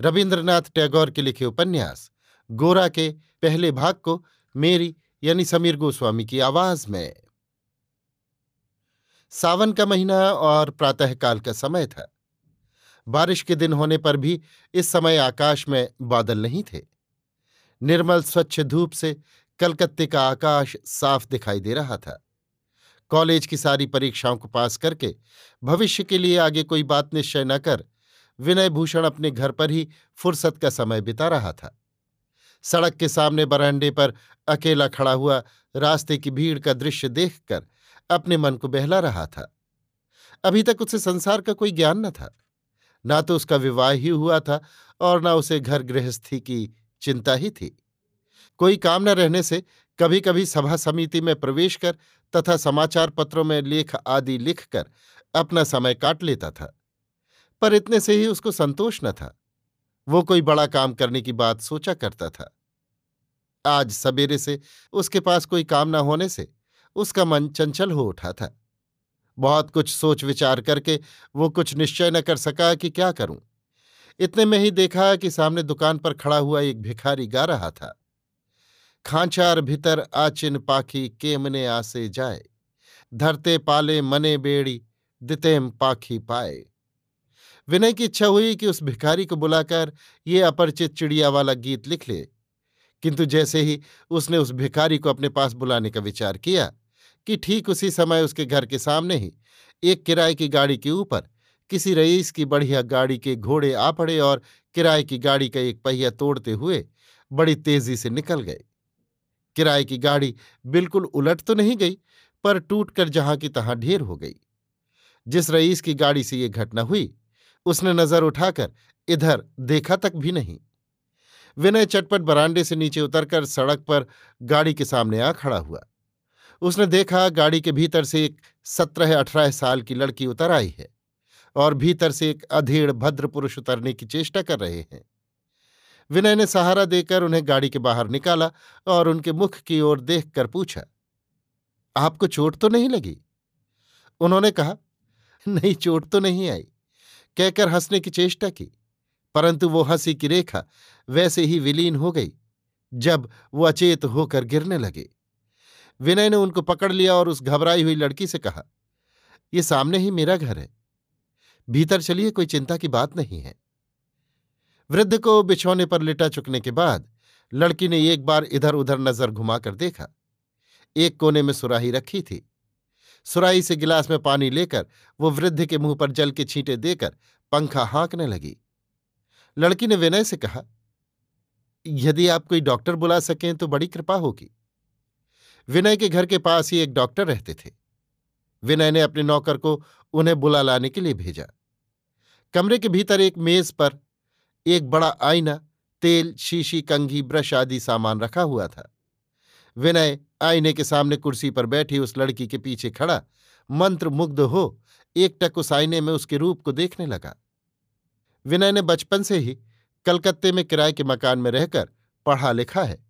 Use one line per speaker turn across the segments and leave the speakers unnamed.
रविन्द्रनाथ टैगोर के लिखे उपन्यास, गोरा के पहले भाग को मेरी यानी समीर गोस्वामी की आवाज़ में। सावन का महीना और प्रातःकाल का समय था। बारिश के दिन होने पर भी इस समय आकाश में बादल नहीं थे। निर्मल स्वच्छ धूप से कलकत्ते का आकाश साफ़ दिखाई दे रहा था। कॉलेज की सारी परीक्षाओं को पास करके भविष्य के लिए आगे कोई बात निश्चय न कर विनय भूषण अपने घर पर ही फुर्सत का समय बिता रहा था। सड़क के सामने बरांडे पर अकेला खड़ा हुआ रास्ते की भीड़ का दृश्य देखकर अपने मन को बहला रहा था। अभी तक उसे संसार का कोई ज्ञान न था। ना तो उसका विवाह ही हुआ था और न उसे घर गृहस्थी की चिंता ही थी। कोई काम न रहने से कभी कभी सभा समिति में प्रवेश कर तथा समाचार पत्रों में लेख आदि लिखकर अपना समय काट लेता था। पर इतने से ही उसको संतोष न था। वो कोई बड़ा काम करने की बात सोचा करता था। आज सवेरे से उसके पास कोई काम न होने से उसका मन चंचल हो उठा था। बहुत कुछ सोच विचार करके वो कुछ निश्चय न कर सका कि क्या करूँ। इतने में ही देखा कि सामने दुकान पर खड़ा हुआ एक भिखारी गा रहा था। खांचार भीतर आचिन पाखी केमने आसे जाए, धरते पाले मने बेड़ी, दितेम पाखी पाए। विनय की इच्छा हुई कि उस भिखारी को बुलाकर ये अपरिचित चिड़िया वाला गीत लिख ले। किंतु जैसे ही उसने उस भिखारी को अपने पास बुलाने का विचार किया कि ठीक उसी समय उसके घर के सामने ही एक किराए की गाड़ी के ऊपर किसी रईस की बढ़िया गाड़ी के घोड़े आ पड़े और किराए की गाड़ी का एक पहिया तोड़ते हुए बड़ी तेज़ी से निकल गए। किराए की गाड़ी बिल्कुल उलट तो नहीं गई, पर टूटकर जहाँ की तहां ढेर हो गई। जिस रईस की गाड़ी से ये घटना हुई उसने नज़र उठाकर इधर देखा तक भी नहीं। विनय चटपट बरांडे से नीचे उतरकर सड़क पर गाड़ी के सामने आ खड़ा हुआ। उसने देखा गाड़ी के भीतर से एक सत्रह अठारह साल की लड़की उतर आई है और भीतर से एक अधेड़ भद्र पुरुष उतरने की चेष्टा कर रहे हैं। विनय ने सहारा देकर उन्हें गाड़ी के बाहर निकाला और उनके मुख की ओर देखकर पूछा, आपको चोट तो नहीं लगी? उन्होंने कहा, नहीं, चोट तो नहीं आई। कहकर हंसने की चेष्टा की। परंतु वो हँसी की रेखा वैसे ही विलीन हो गई, जब वो अचेत होकर गिरने लगे। विनय ने उनको पकड़ लिया और उस घबराई हुई लड़की से कहा, ये सामने ही मेरा घर है। भीतर चलिए, कोई चिंता की बात नहीं है। वृद्ध को बिछौने पर लिटा चुकने के बाद लड़की ने एक बार इधर उधर नज़र घुमाकर देखा। एक कोने में सुराही रखी थी। सुराही से गिलास में पानी लेकर वो वृद्ध के मुँह पर जल के छींटे देकर पंखा हाँकने लगी। लड़की ने विनय से कहा, यदि आप कोई डॉक्टर बुला सकें तो बड़ी कृपा होगी। विनय के घर के पास ही एक डॉक्टर रहते थे। विनय ने अपने नौकर को उन्हें बुला लाने के लिए भेजा। कमरे के भीतर एक मेज पर एक बड़ा आईना, तेल, शीशी, कंघी, ब्रश आदि सामान रखा हुआ था। विनय आईने के सामने कुर्सी पर बैठी उस लड़की के पीछे खड़ा मंत्र मुग्ध हो, एकटक उस आईने में उसके रूप को देखने लगा। विनय ने बचपन से ही कलकत्ते में किराए के मकान में रहकर पढ़ा लिखा है।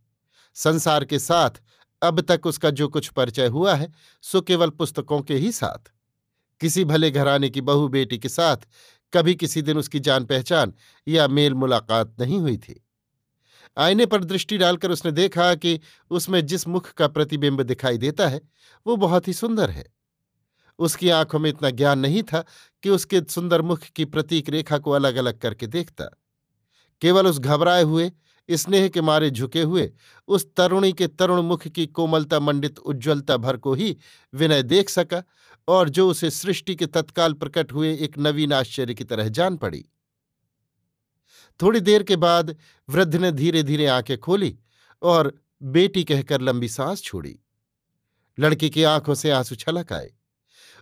संसार के साथ अब तक उसका जो कुछ परिचय हुआ है, सो केवल पुस्तकों के ही साथ। किसी भले घराने की बहू बेटी के साथ कभी किसी दिन उसकी जान पहचान या मेल मुलाकात नहीं हुई थी। आईने पर दृष्टि डालकर उसने देखा कि उसमें जिस मुख का प्रतिबिंब दिखाई देता है, वो बहुत ही सुंदर है। उसकी आँखों में इतना ज्ञान नहीं था कि उसके सुंदर मुख की प्रतीक रेखा को अलग अलग करके देखता। केवल उस घबराए हुए, स्नेह के मारे झुके हुए, उस तरुणी के तरुण मुख की कोमलता मंडित उज्ज्वलता भर को ही विनय देख सका और जो उसे सृष्टि के तत्काल प्रकट हुए एक नवीन आश्चर्य की तरह जान पड़ी। थोड़ी देर के बाद वृद्ध ने धीरे धीरे आँखें खोली और बेटी कहकर लंबी सांस छोड़ी। लड़की की आँखों से आँसू छलक आए।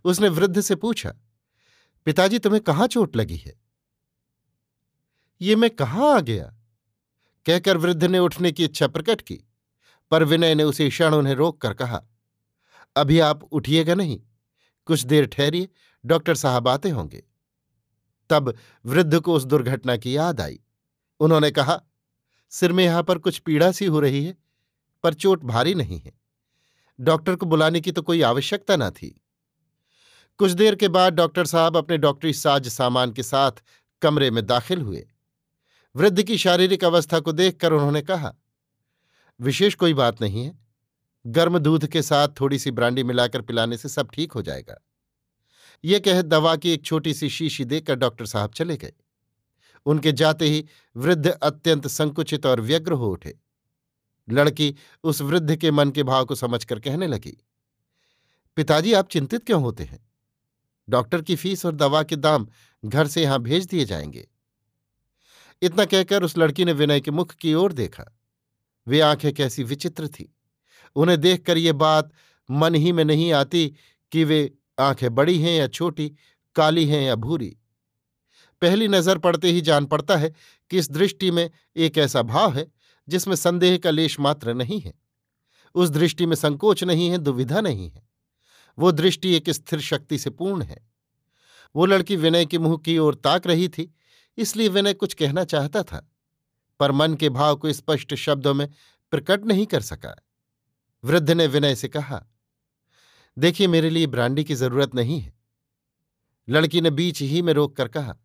उसने वृद्ध से पूछा, पिताजी, तुम्हें कहाँ चोट लगी है? ये मैं कहाँ आ गया? कहकर वृद्ध ने उठने की इच्छा प्रकट की, पर विनय ने उसे क्षण उन्हें रोक कर कहा, अभी आप उठिएगा नहीं। कुछ देर ठहरिए, डॉक्टर साहब आते होंगे। तब वृद्ध को उस दुर्घटना की याद आई। उन्होंने कहा, सिर में यहाँ पर कुछ पीड़ा सी हो रही है, पर चोट भारी नहीं है। डॉक्टर को बुलाने की तो कोई आवश्यकता न थी कुछ देर के बाद डॉक्टर साहब अपने डॉक्टरी साज सामान के साथ कमरे में दाखिल हुए। वृद्ध की शारीरिक अवस्था को देखकर उन्होंने कहा, विशेष कोई बात नहीं है। गर्म दूध के साथ थोड़ी सी ब्रांडी मिलाकर पिलाने से सब ठीक हो जाएगा। ये कह दवा की एक छोटी सी शीशी देकर डॉक्टर साहब चले गए। उनके जाते ही वृद्ध अत्यंत संकुचित और व्यग्र हो उठे। लड़की उस वृद्ध के मन के भाव को समझकर कहने लगी, पिताजी, आप चिंतित क्यों होते हैं? डॉक्टर की फ़ीस और दवा के दाम घर से यहाँ भेज दिए जाएँगे। इतना कहकर उस लड़की ने विनय के मुख की ओर देखा। वे आँखें कैसी विचित्र थी। उन्हें देखकर ये बात मन ही में नहीं आती कि वे आँखें बड़ी हैं या छोटी, काली हैं या भूरी। पहली नज़र पड़ते ही जान पड़ता है कि इस दृष्टि में एक ऐसा भाव है, जिसमें संदेह का लेश मात्र नहीं है। उस दृष्टि में संकोच नहीं है, दुविधा नहीं है। वो दृष्टि एक स्थिर शक्ति से पूर्ण है। वो लड़की विनय के मुँह की ओर ताक रही थी, इसलिए विनय कुछ कहना चाहता था, पर मन के भाव को स्पष्ट शब्दों में प्रकट नहीं कर सका। वृद्ध ने विनय से कहा देखिए, मेरे लिए ब्रांडी की ज़रूरत नहीं है। लड़की ने बीच ही में रोक कर कहा,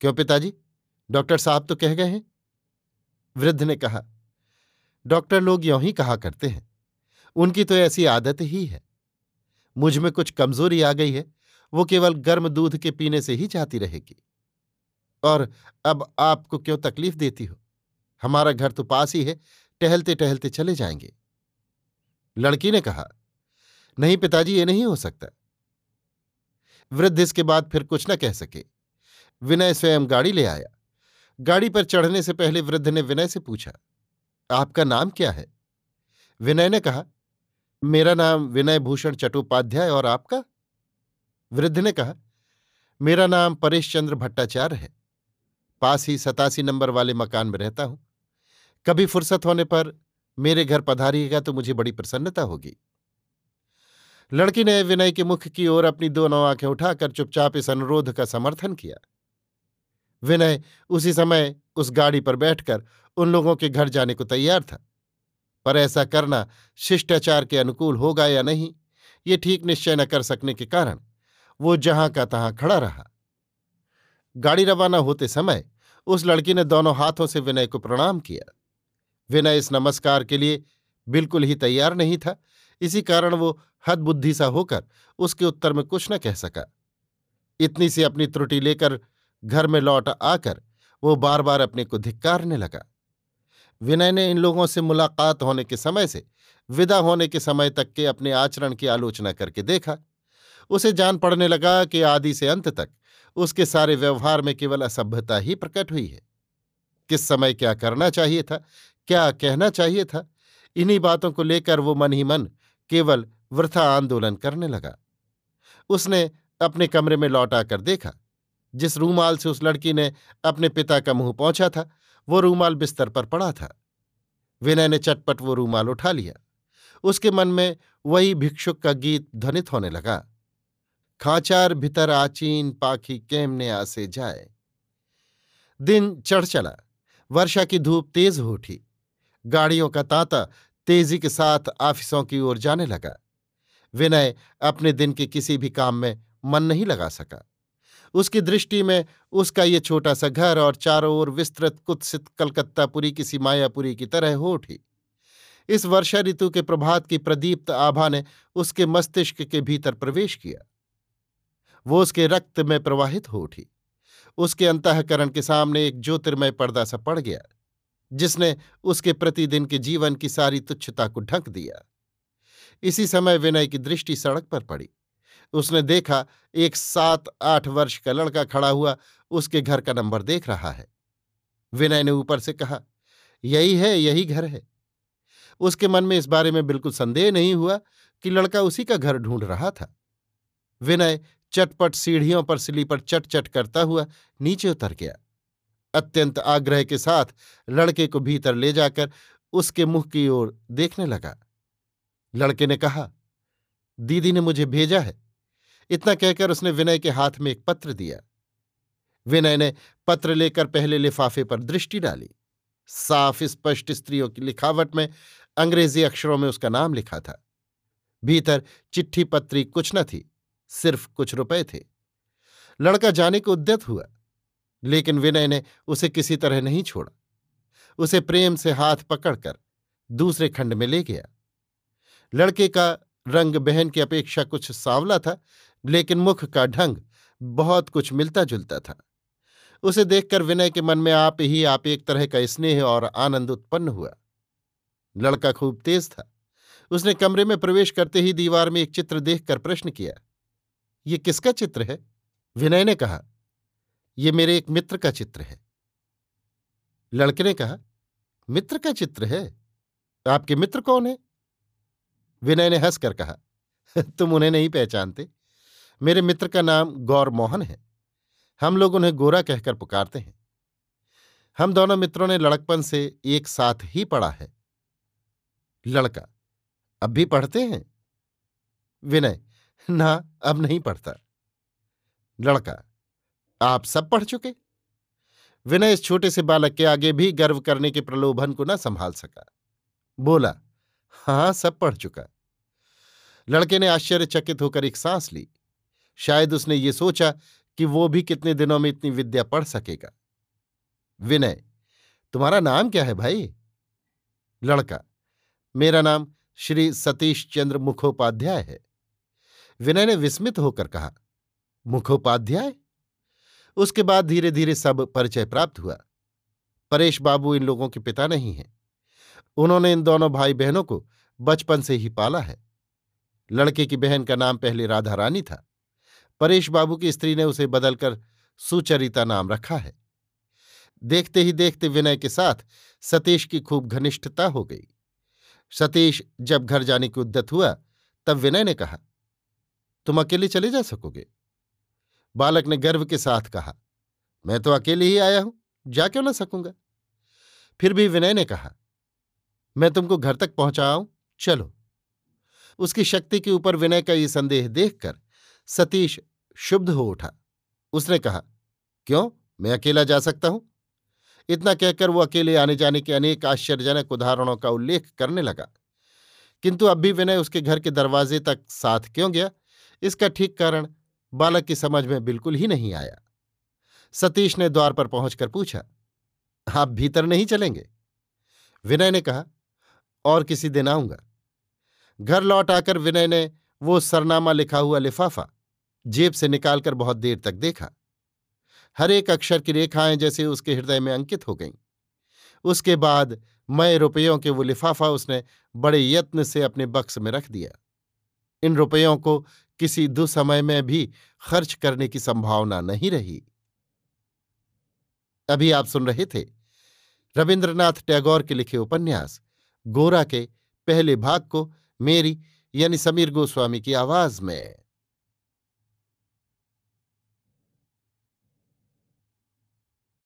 क्यों पिताजी? डॉक्टर साहब तो कह गए हैं। वृद्ध ने कहा, डॉक्टर लोग यों ही कहा करते हैं। उनकी तो ऐसी आदत ही है। मुझमें कुछ कमज़ोरी आ गई है, वो केवल गर्म दूध के पीने से ही जाती रहेगी। और अब आपको क्यों तकलीफ़ देती हो? हमारा घर तो पास ही है टहलते टहलते चले जाएँगे। लड़की ने कहा नहीं पिताजी, ये नहीं हो सकता। वृद्ध इसके बाद फिर कुछ न कह सके। विनय स्वयं गाड़ी ले आया। गाड़ी पर चढ़ने से पहले वृद्ध ने विनय से पूछा, आपका नाम क्या है? विनय ने कहा, मेरा नाम विनय भूषण चट्टोपाध्याय और आपका? वृद्ध ने कहा, मेरा नाम परेश चंद्र भट्टाचार्य है। पास ही सतासी नंबर वाले मकान में रहता हूँ। कभी फुर्सत होने पर मेरे घर पधारिएगा तो मुझे बड़ी प्रसन्नता होगी। लड़की ने विनय के मुख की ओर अपनी दोनों आँखें उठाकर चुपचाप इस अनुरोध का समर्थन किया। विनय उसी समय उस गाड़ी पर बैठकर उन लोगों के घर जाने को तैयार था। पर ऐसा करना शिष्टाचार के अनुकूल होगा या नहीं, ये ठीक निश्चय न कर सकने के कारण वो जहाँ का तहां खड़ा रहा। गाड़ी रवाना होते समय उस लड़की ने दोनों हाथों से विनय को प्रणाम किया। विनय इस नमस्कार के लिए बिल्कुल ही तैयार नहीं था इसी कारण वो हदबुद्धि सा होकर उसके उत्तर में कुछ न कह सका। इतनी सी अपनी त्रुटि लेकर घर में लौट आकर वो बार बार अपने को धिक्कारने लगा। विनय ने इन लोगों से मुलाकात होने के समय से विदा होने के समय तक के अपने आचरण की आलोचना करके देखा। उसे जान पड़ने लगा कि आदि से अंत तक उसके सारे व्यवहार में केवल असभ्यता ही प्रकट हुई है। किस समय क्या करना चाहिए था, क्या कहना चाहिए था, इन्हीं बातों को लेकर वो मन ही मन केवल वृथा आंदोलन करने लगा। उसने अपने कमरे में लौट आकर देखा, जिस रूमाल से उस लड़की ने अपने पिता का मुँह पहुँचा था, वो रूमाल बिस्तर पर पड़ा था। विनय ने चटपट वो रूमाल उठा लिया। उसके मन में वही भिक्षुक का गीत ध्वनित होने लगा, खाचार भीतर आचीन पाखी केमने आसे जाए। दिन चढ़ चला। वर्षा की धूप तेज हो उठी। गाड़ियों का तांता तेज़ी के साथ आफिसों की ओर जाने लगा। विनय अपने दिन के किसी भी काम में मन नहीं लगा सका। उसकी दृष्टि में उसका ये छोटा सा घर और चारों ओर विस्तृत कुत्सित कलकत्तापुरी किसी मायापुरी की तरह हो उठी। इस वर्षा ऋतु के प्रभात की प्रदीप्त आभा ने उसके मस्तिष्क के भीतर प्रवेश किया। वो उसके रक्त में प्रवाहित हो उठी। उसके अंतकरण के सामने एक ज्योतिर्मय पर्दा सा पड़ गया। जिसने उसके प्रतिदिन के जीवन की सारी तुच्छता को ढंक दिया। इसी समय विनय की दृष्टि सड़क पर पड़ी। उसने देखा, एक सात आठ वर्ष का लड़का खड़ा हुआ उसके घर का नंबर देख रहा है। विनय ने ऊपर से कहा, यही है, यही घर है। उसके मन में इस बारे में बिल्कुल संदेह नहीं हुआ कि लड़का उसी का घर ढूंढ रहा था। विनय चटपट सीढ़ियों पर स्लीपर चट चट करता हुआ नीचे उतर गया। अत्यंत आग्रह के साथ लड़के को भीतर ले जाकर उसके मुँह की ओर देखने लगा। लड़के ने कहा, दीदी ने मुझे भेजा है। इतना कहकर उसने विनय के हाथ में एक पत्र दिया। विनय ने पत्र लेकर पहले लिफाफे पर दृष्टि डाली। साफ़, स्पष्ट स्त्रियों की लिखावट में अंग्रेज़ी अक्षरों में उसका नाम लिखा था। भीतर चिट्ठी पत्री कुछ न थी, सिर्फ़ कुछ रुपए थे। लड़का जाने को उद्यत हुआ। लेकिन विनय ने उसे किसी तरह नहीं छोड़ा। उसे प्रेम से हाथ पकड़कर दूसरे खंड में ले गया। लड़के का रंग बहन की अपेक्षा कुछ सांवला था, लेकिन मुख का ढंग बहुत कुछ मिलता जुलता था। उसे देखकर विनय के मन में आप ही, आप एक तरह का स्नेह और आनंद उत्पन्न हुआ। लड़का खूब तेज था। उसने कमरे में प्रवेश करते ही दीवार में एक चित्र देखकर प्रश्न किया, ये किसका चित्र है? विनय ने कहा ये मेरे एक मित्र का चित्र है। लड़के ने कहा, मित्र का चित्र है? आपके मित्र कौन है? विनय ने हंसकर कहा, तुम उन्हें नहीं पहचानते। मेरे मित्र का नाम गौर मोहन है। हम लोग उन्हें गोरा कहकर पुकारते हैं। हम दोनों मित्रों ने लड़कपन से एक साथ ही पढ़ा है। लड़का, अब भी पढ़ते हैं? विनय, ना, अब नहीं पढ़ता। लड़का आप सब पढ़ चुके। विनय इस छोटे से बालक के आगे भी गर्व करने के प्रलोभन को न संभाल सका। बोला, हाँ, सब पढ़ चुका। लड़के ने आश्चर्यचकित होकर एक सांस ली। शायद उसने ये सोचा कि वो भी कितने दिनों में इतनी विद्या पढ़ सकेगा। विनय, तुम्हारा नाम क्या है भाई? लड़का, मेरा नाम श्री सतीश चंद्र मुखोपाध्याय है। विनय ने विस्मित होकर कहा, मुखोपाध्याय? उसके बाद धीरे धीरे सब परिचय प्राप्त हुआ। परेश बाबू इन लोगों के पिता नहीं हैं। उन्होंने इन दोनों भाई बहनों को बचपन से ही पाला है। लड़के की बहन का नाम पहले राधा रानी था। परेश बाबू की स्त्री ने उसे बदलकर सुचरिता नाम रखा है। देखते ही देखते विनय के साथ सतीश की खूब घनिष्ठता हो गई। सतीश जब घर जाने की उद्दत हुआ, तब विनय ने कहा, तुम अकेले चले जा सकोगे? बालक ने गर्व के साथ कहा, मैं तो अकेले ही आया हूँ, जा क्यों ना सकूँगा? फिर भी विनय ने कहा, मैं तुमको घर तक पहुंचाऊं चलो। उसकी शक्ति के ऊपर विनय का ये संदेह देखकर सतीश शुद्ध हो उठा। उसने कहा, क्यों? मैं अकेला जा सकता हूँ? इतना कहकर वो अकेले आने जाने के अनेक आश्चर्यजनक उदाहरणों का उल्लेख करने लगा। किंतु अब भी विनय उसके घर के दरवाजे तक साथ क्यों गया? इसका ठीक कारण बालक की समझ में बिल्कुल ही नहीं आया। सतीश ने द्वार पर पहुंचकर पूछा, आप भीतर नहीं चलेंगे? विनय ने कहा, और किसी दिन आऊँगा। घर लौट आकर विनय ने वो सरनामा लिखा हुआ लिफाफा जेब से निकालकर बहुत देर तक देखा। हर एक अक्षर की रेखाएँ जैसे उसके हृदय में अंकित हो गईं। उसके बाद मय रुपयों के वो लिफाफा उसने बड़े यत्न से अपने बक्स में रख दिया। इन रुपयों को किसी दुसमय में भी खर्च करने की संभावना नहीं रही। अभी आप सुन रहे थे रविन्द्रनाथ टैगोर के लिखे उपन्यास, गोरा के पहले भाग को मेरी यानी समीर गोस्वामी की आवाज़ में।